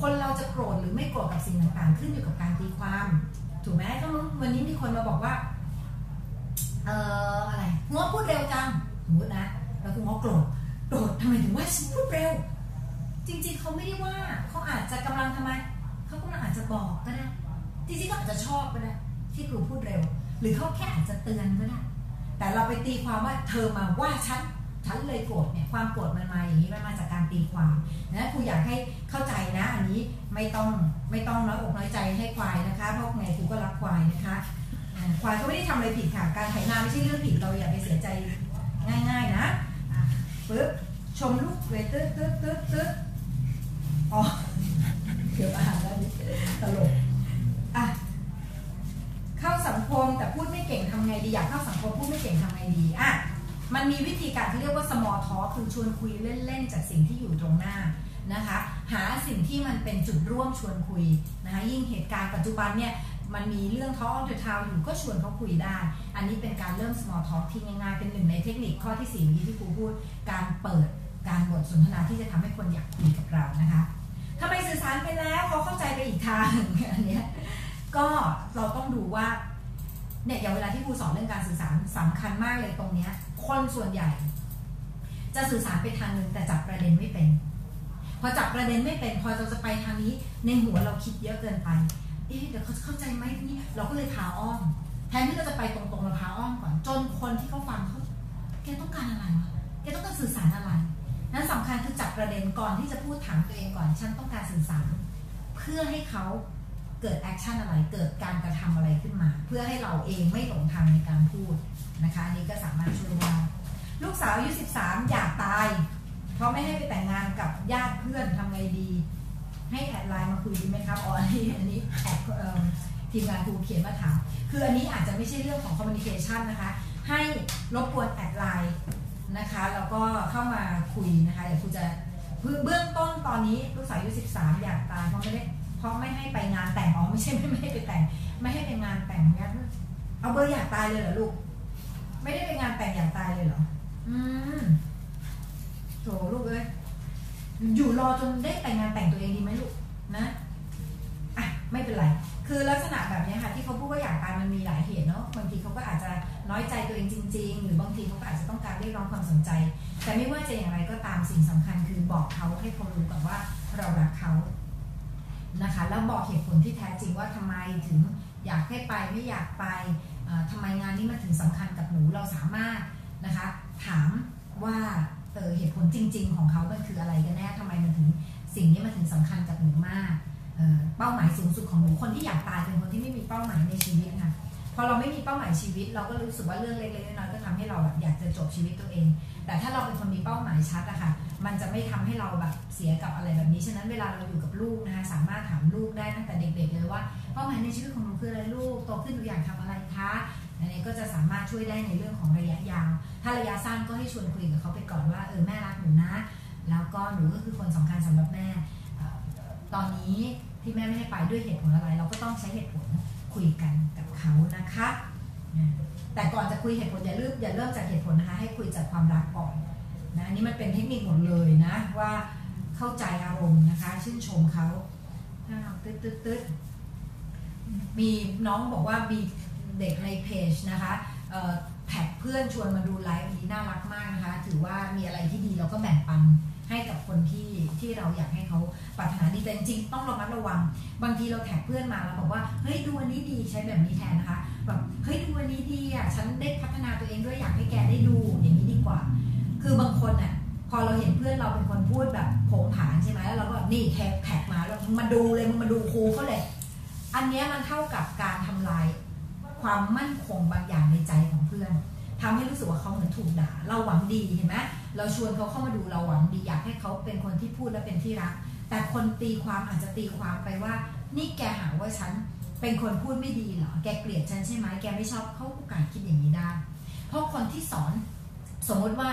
คนเราจะโกรธหรือไม่โกรธกับสิ่งต่างๆ ขึ้นอยู่กับการตีความถูกไหมถ้าวันนี้มีคนมาบอกว่าเอ่ออะไรง้อพูดเร็วจังสมมตินะแล้วคุณง้อโกรธ โกรธทำไมถึงว่าฉันพูดเร็ว จริงๆเขาไม่ได้ว่าเขาอาจจะกำลังทำไมเขากำลังอาจจะบอกก็ได้จริงๆก็อาจจะชอบก็ได้ที่ครูพูดเร็ว หรือเขาแค่อาจจะเตือนก็ได้แต่เราไปตีความว่าเธอมาว่าฉันฉันเลยโกรธเนี่ยความโกรธมันมาอย่างนี้มันมาจากการตีความนะครูอยากให้เข้าใจนะ อันนี้ไม่ต้องไม่ต้องน้อยอกน้อยใจให้ควายนะคะเพราะไงครูก็รักควายนะคะควายก็ไม่ได้ทำอะไรผิดค่ะ การไถนาไม่ใช่เรื่องผิดเราอย่าไปเสียใจง่าย ๆ นะ ปึ๊บชมลูกเวทตึ๊ดตึ๊ดตึ๊ดตึ๊ดอ๋อเกือบอ่านแล้วนี่ตลกอะเข้าสังคมแต่พูดไม่เก่งทำไงดีอยากเข้าสังคมพูดไม่เก่งทำไงดีอะมันมีวิธีการที่เรียกว่า small talk คือชวนคุยเล่นๆ จากสิ่งที่อยู่ตรงหน้านะคะ หาสิ่งที่มันเป็นจุดร่วมชวนคุยนะคะยิ่งเหตุการณ์ปัจจุบันเนี่ย มันมีเรื่อง talk on the town อยู่ก็ชวนเขาคุยได้ อันนี้เป็นการเริ่ม small talk ที่ง่ายๆ เป็นหนึ่งในเทคนิคข้อที่สี่นี้ที่ครูพูด การเปิดการบทสนทนาที่จะทำให้คนอยากคุยกับเรานะคะทำไมสื่อสารไปแล้วเขาเข้าใจไปอีกทางอันนี้ก็เราต้องดูว่าเนี่ยอย่างเวลาที่ครูสอนเรื่องการสื่อสารสำคัญมากเลยตรงเนี้ยคนส่วนใหญ่ จะสื่อสารไปทางหนึ่งแต่จับประเด็นไม่เป็น พอจับประเด็นไม่เป็น พอเราจะไปทางนี้ ในหัวเราคิดเยอะเกินไป เอ๊ะเดี๋ยวเขาจะเข้าใจไหมนี่เราก็เลยพาอ้อมแทนที่เราจะไปตรงๆเราพาอ้อมก่อน จนคนที่เขาฟังเขาแกต้องการอะไรวะแกต้องการสื่อสารอะไร นั้นสำคัญคือจับประเด็นก่อนที่จะพูดถามตัวเองก่อนฉันต้องการสื่อสาร เพื่อให้เขาเกิด action อะไร เกิดการกระทำอะไรขึ้นมา เพื่อให้เราเองไม่หลงทางในการพูดนะคะอันนี้ก็สามารถช่วยได้ลูกสาวอายุ13 อยากตาย เพราะไม่ให้ไปแต่งงานกับญาติเพื่อนทำไงดี ให้ add LINE มาคุยดีไหมครับอ๋ออันนี้อันนี้แอดทีมงานครูเขียนมาถามคืออันนี้อาจจะไม่ใช่เรื่องของ communication นะคะ ให้รบกวน add LINE นะคะแล้วก็เข้ามาคุยนะคะเดี๋ยวครูจะเบื้องต้นตอนนี้ลูกสาวอายุ13 อยากตายเพราะไม่ได้เพราะไม่ให้ไปงานแต่งอ๋อไม่ใช่ไม่ไม่ให้ไปแต่ง ไม่ให้ไปงานแต่งเนี่ยเอาเบอร์อยากตายเลยเหรอลูก ไม่ได้ไปงานแต่งอยากตายเลยเหรออืมโถลูกเอ้ย อยู่รอจนได้แต่งงานแต่งตัวเองดีไหมลูกนะอะไม่เป็นไร คือลักษณะแบบนี้ค่ะที่เขาพูดว่าอยากตายมันมีหลายเหตุเนาะบางทีเขาก็อาจจะน้อยใจตัวเองจริง ๆ หรือบางทีเขาก็อาจจะต้องการเรียกร้องความสนใจ แต่ไม่ว่าจะอย่างไรก็ตามสิ่งสำคัญคือบอกเขาให้เขารู้ก่อนว่าเรารักเขานะคะแล้วบอกเหตุผลที่แท้จริงว่าทำไมถึงอยากให้ไปไม่อยากไปเอ่อทำไมงานนี้มันถึงสำคัญกับหนูเราสามารถนะคะถามว่า เออเหตุผลจริง ๆ ของเขามันคืออะไรกันแน่ทำไมมันถึงสิ่งนี้มันถึงสำคัญกับหนูมากเออเป้าหมายสูงสุดของหนูคนที่อยากตายเป็นคนที่ไม่มีเป้าหมายในชีวิตค่ะพอเราไม่มีเป้าหมายชีวิต เราก็รู้สึกว่าเรื่องเล็กๆน้อยๆก็ทำให้เราแบบอยากจะจบชีวิตตัวเอง แต่ถ้าเราเป็นคนมีเป้าหมายชัดอะค่ะ มันจะไม่ทำให้เราแบบเสียกับอะไรแบบนี้ฉะนั้นเวลาเราอยู่กับลูกนะคะสามารถถามลูกได้ตั้งแต่เด็ก ๆ เลยว่าเป้าหมายในชีวิตของหนูคืออะไรลูกโตขึ้นหนูอยากทำอะไรคะ อันนี้ก็จะสามารถช่วยได้ในเรื่องของระยะยาว ถ้าระยะสั้นก็ให้ชวนคุยกับเขาไปก่อนว่าเออแม่รักหนูนะ แล้วก็หนูก็คือคนสำคัญสำหรับแม่ ตอนนี้ที่แม่ไม่ให้ไปด้วยเหตุผลอะไร เราก็ต้องใช้เหตุผลคุยกันกับเขานะคะ แต่ก่อนจะคุยเหตุผลอย่าเริ่มอย่าเริ่มจากเหตุผลนะคะ ให้คุยจากความรักก่อนนะอันนี้มันเป็นเทคนิคหมดเลยนะว่าเข้าใจอารมณ์นะคะ ชื่นชมเขาตึ๊ดตึ๊ดตึ๊ดมีน้องบอกว่ามี เด็กในเพจนะคะ tag เพื่อนชวนมาดูไลฟ์นี้น่ารักมากนะคะ ถือว่ามีอะไรที่ดีเราก็แบ่งปันให้กับคนที่ที่เราอยากให้เขาปรารถนาดีแต่จริงๆต้องระมัดระวัง บางทีเรา tag เพื่อนมาแล้วบอกว่าเฮ้ยดูอันนี้ดีใช้แบบนี้แทนนะคะแบบเฮ้ยดูอันนี้ดีอะฉันได้พัฒนาตัวเองด้วยอยากให้แกได้ดูอย่างนี้ดีกว่า คือบางคนอะพอเราเห็นเพื่อนเราเป็นคนพูดแบบโผงผางใช่ไหมแล้วเราก็แบบนี่ tag tag มาแล้วมาดูเลยมึงมาดูครูเขาเลย อันนี้มันเท่ากับการทำลาย ความมั่นคงบางอย่างในใจของเพื่อนทำให้รู้สึกว่าเขาเหมือนถูกด่า เราหวังดีเห็นไหมเราชวนเขาเข้ามาดูเราหวังดีอยากให้เขาเป็นคนที่พูดและเป็นที่รัก แต่คนตีความอาจจะตีความไปว่า นี่แกหาว่าฉันเป็นคนพูดไม่ดีเหรอ แกเกลียดฉันใช่ไหมแกไม่ชอบเขาโอกาสคิดอย่างนี้ได้ เพราะคนที่สอนสมมติว่า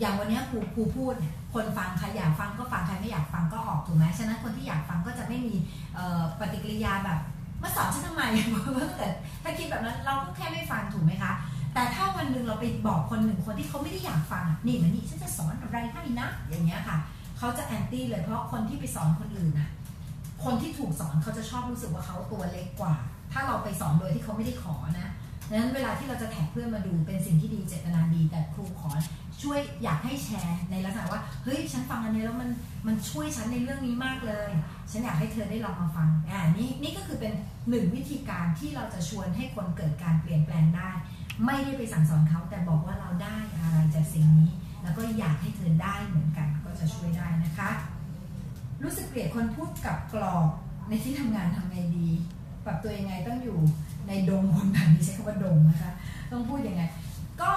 อย่างวันนี้ครูครูพูดเนี่ยคนฟังใครอยากฟังก็ฟังใครไม่อยากฟังก็ออกถูกไหมฉะนั้นคนที่อยากฟังก็จะไม่มีปฏิกิริยาแบบ มาสอนฉันทำไมเพราะว่าเกิดถ้าคิดแบบนั้นเราก็แค่ไม่ฟังถูกไหมคะ แต่ถ้าวันหนึ่งเราไปบอกคนหนึ่งคนที่เขาไม่ได้อยากฟังอะนี่นะนี่ฉันจะสอนอะไรให้นะอย่างเงี้ยค่ะเขาจะ anti เลยเพราะคนที่ไปสอนคนอื่นน่ะคนที่ถูกสอนเขาจะชอบรู้สึกว่าเขาตัวเล็กกว่า ถ้าเราไปสอนโดยที่เขาไม่ได้ขอนะดังนั้นเวลาที่เราจะ tag เพื่อนมาดูเป็นสิ่งที่ดีเจตนาดี แต่ครูขอช่วยอยากให้แชร์ในลักษณะว่าเฮ้ยฉันฟังอันนี้แล้วมันมันช่วยฉันในเรื่องนี้มากเลย ฉันอยากให้เธอได้ลองมาฟังอ่านี่นี่ หนึ่งวิธีการที่เราจะชวนให้คนเกิดการเปลี่ยนแปลงได้ ไม่ได้ไปสั่งสอนเขาแต่บอกว่าเราได้อะไรจากสิ่งนี้ แล้วก็อยากให้เธอได้เหมือนกันก็จะช่วยได้นะคะ รู้สึกเกลียดคนพูดกับกรอบในที่ทำงานทำไงดี ปรับตัวยังไงต้องอยู่ในดงคนแบบนี้ใช้คำว่าดงนะคะ ต้องพูดยังไง ก็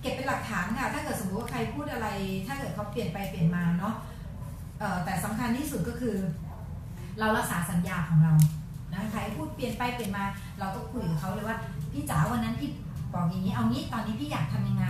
เก็บเป็นหลักฐานค่ะถ้าเกิดสมมติว่าใครพูดอะไร ถ้าเกิดเขาเปลี่ยนไปเปลี่ยนมาเนาะแต่สำคัญที่สุดก็คือ เรารักษาสัญญาของเรา นะใครพูดเปลี่ยนไปเปลี่ยนมา เราก็คุยกับเขาเลยว่าพี่จ๋าวันนั้นพี่บอกอย่างนี้เอางี้ตอนนี้พี่อยากทำยังไง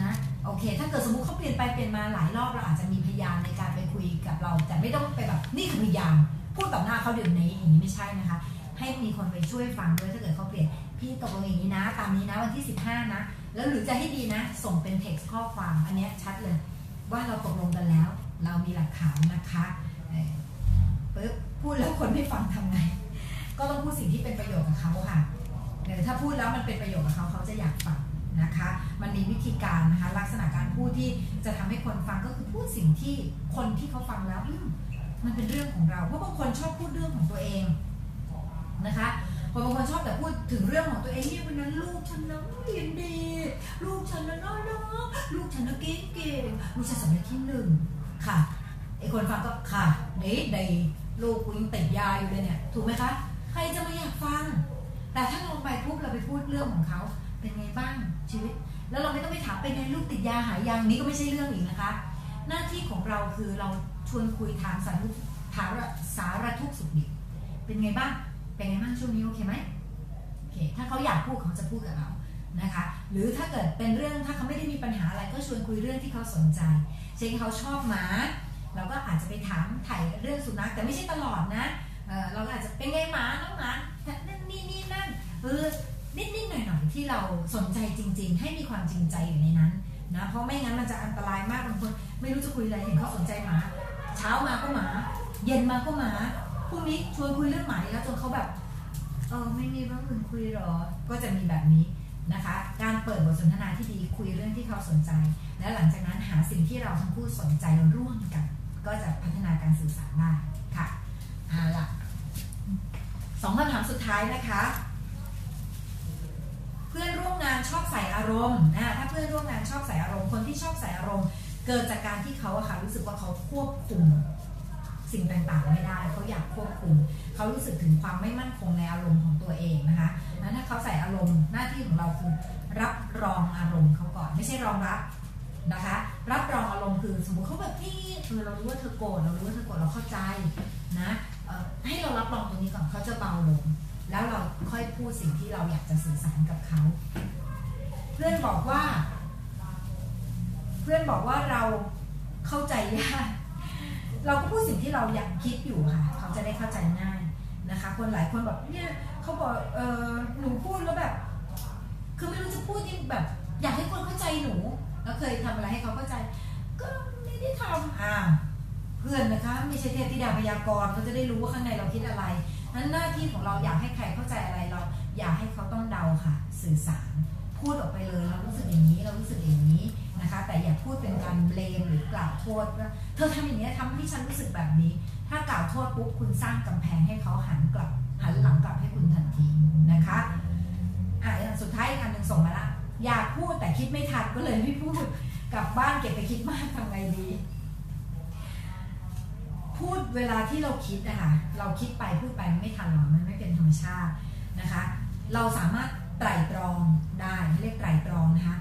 นะโอเค ถ้าเกิดสมมติเขาเปลี่ยนไปเปลี่ยนมาหลายรอบเราอาจจะมีพยานในการไปคุยกับเรา แต่ไม่ต้องไปแบบนี่คือพยานพูดต่อหน้าเขาเดี๋ยวนี้อย่างนี้ไม่ใช่นะคะ ให้มีคนไปช่วยฟังด้วยถ้าเกิดเขาเปลี่ยนพี่ตกลงอย่างนี้นะ ตามนี้นะวันที่ 15 นะ แล้วหรือจะให้ดีนะ ส่งเป็นเท็กซ์ข้อความอันนี้ชัดเลย ว่าเราตกลงกันแล้ว เรามีหลักฐานนะคะเออปึ๊บพูดแล้วคนไม่ฟังทำไง ก็ต้องพูดสิ่งที่เป็นประโยชน์กับเขาค่ะเดี๋ยถ้าพูดแล้วมันเป็นประโยชน์กับเขาเขาจะอยากฟังนะคะ มันมีวิธีการนะคะลักษณะการพูดที่จะทำให้คนฟังก็คือพูดสิ่งที่คนที่เขาฟังแล้วมมันเป็นเรื่องของเรา เพราะบางคนชอบพูดเรื่องของตัวเองนะคะคนบางคนชอบแต่พูดถึงเรื่องของตัวเองเนี่ยวันนั้นลูกฉันนะเรียนดีลูกฉันนะน่ารักลูกฉันนะเก่งเก่งลูกฉันสำเร็จที่หนึ่งค่ะไอคนฟังก็ค่ะเด็ดีลูกกูยังติดยาอยู่เลยเนี่ยถูกไหมคะ ใครจะมาอยากฟัง แต่ถ้าเราไปปุ๊บเราไปพูดเรื่องของเขาเป็นไงบ้างชีวิต แล้วเราไม่ต้องไปถามเป็นไงลูกติดยาหายยังนี่ก็ไม่ใช่เรื่องอีกนะคะ หน้าที่ของเราคือเราชวนคุยถามสารทุกถามสารทุกสุขดิบเป็นไงบ้างเป็นไงบ้างช่วงนี้โอเคไหมโอเคถ้าเขาอยากพูดเขาจะพูดกับเรานะคะ หรือถ้าเกิดเป็นเรื่องถ้าเขาไม่ได้มีปัญหาอะไรก็ชวนคุยเรื่องที่เขาสนใจ เช่นเขาชอบหมาเราก็อาจจะไปถามถ่ายเรื่องสุนัขแต่ไม่ใช่ตลอดนะ เราก็อาจจะเป็นไงหมาน้องหมานั่นนี่นี่นั่นเออนิดนิดหน่อยหน่อยที่เราสนใจจริง ๆ ให้มีความจริงใจอยู่ในนั้นนะเพราะไม่งั้นมันจะอันตรายมากบางคนไม่รู้จะคุยอะไรเห็นเขาสนใจหมา เช้ามาก็หมา เย็นมาก็หมาพรุ่งนี้ชวนคุยเรื่องหมาแล้วจนเขาแบบเออไม่มีเรื่องอื่นคุยหรอ ก็จะมีแบบนี้นะคะ การเปิดบทสนทนาที่ดีคุยเรื่องที่เขาสนใจ แล้วหลังจากนั้นหาสิ่งที่เราทั้งคู่สนใจร่วมกัน ก็จะพัฒนาการสื่อสารได้ค่ะเอาล่ะ สองคำถามสุดท้ายนะคะ เพื่อนร่วมงานชอบใส่อารมณ์นะถ้าเพื่อนร่วมงานชอบใส่อารมณ์คนที่ชอบใส่อารมณ์ เกิดจากการที่เขาอะค่ะรู้สึกว่าเขาควบคุมสิ่งต่างๆ ไม่ได้เขาอยากควบคุม เขารู้สึกถึงความไม่มั่นคงในอารมณ์ของตัวเองนะคะนั้นถ้าเขาใส่อารมณ์หน้าที่ของเราคือรับรองอารมณ์เขาก่อน ไม่ใช่รองรับนะคะ รับรองอารมณ์คือสมมติเขาแบบนี่เออเรารู้ว่าเธอโกรธเรารู้ว่าเธอโกรธเราเข้าใจนะ ให้เรารับรองตรงนี้ก่อนเขาจะเบาลง แล้วเราค่อยพูดสิ่งที่เราอยากจะสื่อสารกับเขา เพื่อนบอกว่า เพื่อนบอกว่าเราเข้าใจยากเราก็พูดสิ่งที่เราอยากคิดอยู่ค่ะเขาจะได้เข้าใจง่ายนะคะ คนหลายคนแบบเนี่ยเขาบอกเออหนูพูดแล้วแบบ คือไม่รู้จะพูดยังแบบ อยากให้คนเข้าใจหนู แล้วเคยทำอะไรให้เขาเข้าใจ ก็ไม่ได้ทำอ่า เพื่อนนะคะ ไม่ใช่เทพธิดาพยากรณ์เขาจะได้รู้ว่าข้างในเราคิดอะไรนั้นหน้าที่ของเราอยากให้ใครเข้าใจอะไรเรา อยากให้เขาต้องเดาค่ะ สื่อสารพูดออกไปเลยเรารู้สึกอย่างนี้เรารู้สึกอย่างนี้นะคะ แต่อย่าพูดเป็นการเบลมหรือกล่าวโทษว่าเธอทำอย่างนี้ทำให้ฉันรู้สึกแบบนี้ ถ้ากล่าวโทษปุ๊บคุณสร้างกำแพงให้เขาหันกลับ หันหลังกลับให้คุณทันทีนะคะอะสุดท้ายอีกอันหนึ่งส่งมาละอยากพูดแต่คิดไม่ทันก็เลยไม่พูดกลับบ้านเก็บไปคิดมากทำไงดี พูดเวลาที่เราคิดนะคะเราคิดไปพูดไปไม่ทันหรอกมันไม่เป็นธรรมชาตินะคะ เราสามารถไตร่ตรองได้เรียกไตร่ตรองนะคะ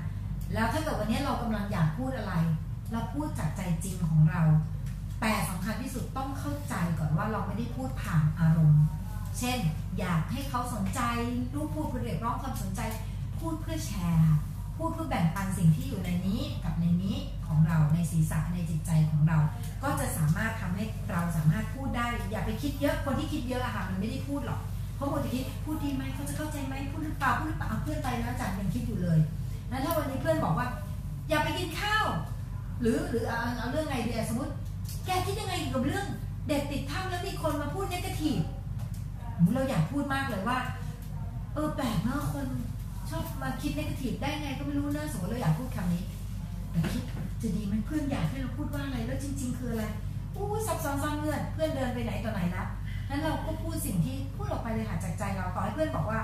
แล้วถ้าเกิดวันนี้เรากำลังอยากพูดอะไร เราพูดจากใจจริงของเรา แต่สำคัญที่สุดต้องเข้าใจก่อนว่าเราไม่ได้พูดผ่านอารมณ์ เช่น อยากให้เขาสนใจรูปพูดเพื่อเรียกร้องความสนใจ พูดเพื่อแชร์ พูดเพื่อแบ่งปันสิ่งที่อยู่ในนี้กับในนี้ของเราในศีรษะในจิตใจของเรา ก็จะสามารถทำให้เราสามารถพูดได้ อย่าไปคิดเยอะคนที่คิดเยอะอะค่ะมันไม่ได้พูดหรอกเพราะคนที่คิดพูดดีไหมเขาจะเข้าใจไหมพูดหรือเปล่าพูดหรือเปล่าเพื่อนไปแล้วจันยังคิดอยู่เลยนั้นถ้าวันนี้เพื่อนบอกว่า อย่าไปกินข้าว หรือหรือเอาเอาเรื่องไงเดียสมมติแกคิดยังไงเกี่ยวกับเรื่องเด็กติดถ้ำแล้วมีคนมาพูดเนกาทีฟเราอยากพูดมากเลยว่า เออแปลกเนอะคน ชอบมาคิดเนกาทีได้ไงก็ไม่รู้เนอะสมมติเราอยากพูดคำนี้แต่คิดจะดีไหมเพื่อนอยากให้เราพูดว่าอะไรแล้วจริง ๆ คืออะไรอู้ซับซ้อนซ่อนเงื่อนเพื่อนเดินไปไหนต่อไหนแล้วนั้นเราก็พูดสิ่งที่พูดออกไปเลยค่ะจากใจเราต่อให้เพื่อนบอกว่า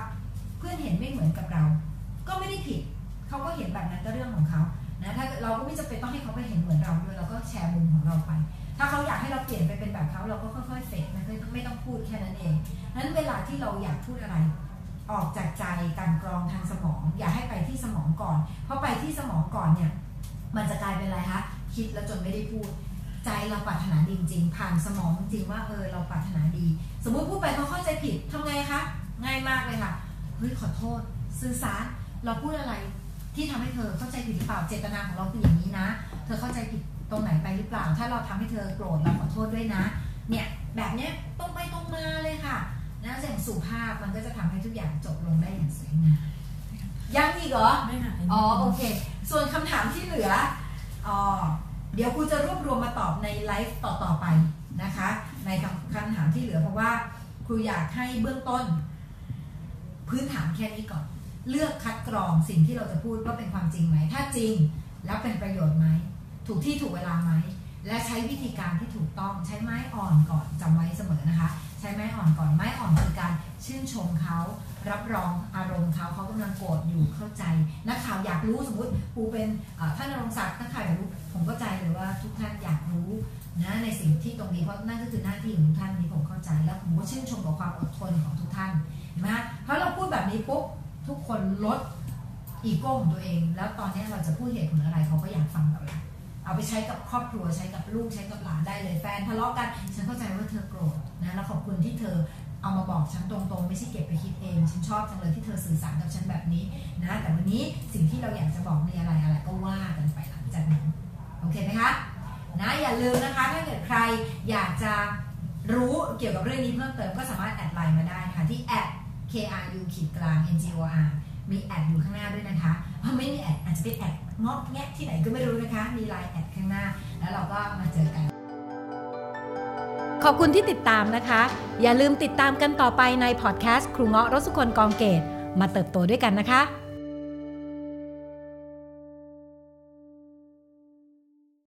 เพื่อนเห็นไม่เหมือนกับเรา ก็ไม่ได้ผิดเขาก็เห็นแบบนั้นก็เรื่องของเขานะถ้าเราก็ไม่จำเป็นต้องให้เขาไปเห็นเหมือนเราด้วยเราก็แชร์มุมของเราไป ถ้าเขาอยากให้เราเปลี่ยนไปเป็นแบบเขาเราก็ค่อยๆเฟดไม่ไม่ต้องพูดแค่นั้นเองนั้นเวลาที่เราอยากพูดอะไร ออกจากใจการกรองทางสมอง อย่าให้ไปที่สมองก่อน เพราะไปที่สมองก่อนเนี่ยมันจะกลายเป็นอะไรคะคิดแล้วจนไม่ได้พูด ใจเราปรารถนาดีจริงๆผ่านสมองจริงว่าเออเราปรารถนาดี สมมุติพูดไปเขาเข้าใจผิดทำไงคะง่ายมากเลยค่ะเฮ้ยขอโทษ สื่อสารเราพูดอะไรที่ทำให้เธอเข้าใจผิดหรือเปล่าเจตนาของเราคืออย่างนี้นะ เธอเข้าใจผิดตรงไหนไปหรือเปล่า ถ้าเราทำให้เธอโกรธเราขอโทษด้วยนะ เนี่ยแบบเนี้ยตรงไปตรงมาเลยค่ะ นะเสียงสุภาพมันก็จะทำให้ทุกอย่างจบลงได้อย่างสวยงามยังอีกเหรอไม่ค่ะอ๋อโอเค ส่วนคำถามที่เหลืออ๋อเดี๋ยวครูจะรวบรวมมาตอบในไลฟ์ต่อๆไปนะคะ ในคำคำถามที่เหลือเพราะว่าครูอยากให้เบื้องต้น พื้นฐานแค่นี้ก่อน เลือกคัดกรองสิ่งที่เราจะพูดว่าเป็นความจริงไหม ถ้าจริงแล้วเป็นประโยชน์ไหม ถูกที่ถูกเวลาไหม และใช้วิธีการที่ถูกต้องใช้ไม้อ่อนก่อนจำไว้เสมอนะคะ ใช้ไม้อ่อนก่อนไม้อ่อนคือการชื่นชมเขารับรองอารมณ์เขาเขากำลังโกรธอยู่เข้าใจนักข่าวอยากรู้สมมติปูเป็นท่านนรงศักดิ์นักข่าวอยากรู้ผมเข้าใจเลยว่าทุกท่านอยากรู้นะในสิ่งที่ตรงนี้เพราะนั่นก็คือหน้าที่ของทุกท่านนี้ผมเข้าใจ แล้วผมก็ชื่นชมกับความอดทนของทุกท่านนไหมเพราะเราพูดแบบนี้ปุ๊บทุกคนลดอีโก้ของตัวเอง แล้วตอนนี้เราจะพูดเหตุผลอะไรเขาก็อยากฟังกับเรา เอาไปใช้กับครอบครัวใช้กับลูกใช้กับหลานได้เลยแฟนทะเลาะกันฉันเข้าใจว่าเธอโกรธนะแล้วขอบคุณที่เธอเอามาบอกฉันตรงๆ ไม่ใช่เก็บไปคิดเองฉันชอบจังเลยที่เธอสื่อสารกับฉันแบบนี้นะแต่วันนี้สิ่งที่เราอยากจะบอกมีอะไรอะไรก็ว่ากันไปหลังจากนั้นโอเคไหมคะนะอย่าลืมนะคะถ้าเกิดใครอยากจะรู้เกี่ยวกับเรื่องนี้เพิ่มเติมก็สามารถแอดไลน์มาได้ค่ะที่แอด KRU ขีดกลาง NGOR มี at อยู่ข้างหน้าด้วยนะคะ เพราะไม่มี at อาจจะเป็น at งอกแงะที่ไหนก็ไม่รู้นะคะ มี LINE at ข้างหน้า แล้วเราก็มาเจอกัน ขอบคุณที่ติดตามนะคะ อย่าลืมติดตามกันต่อไปในพอดแคสต์ครูเงาะรสสุคนธ์ กองเกตุมาเติบโตด้วยกันนะคะ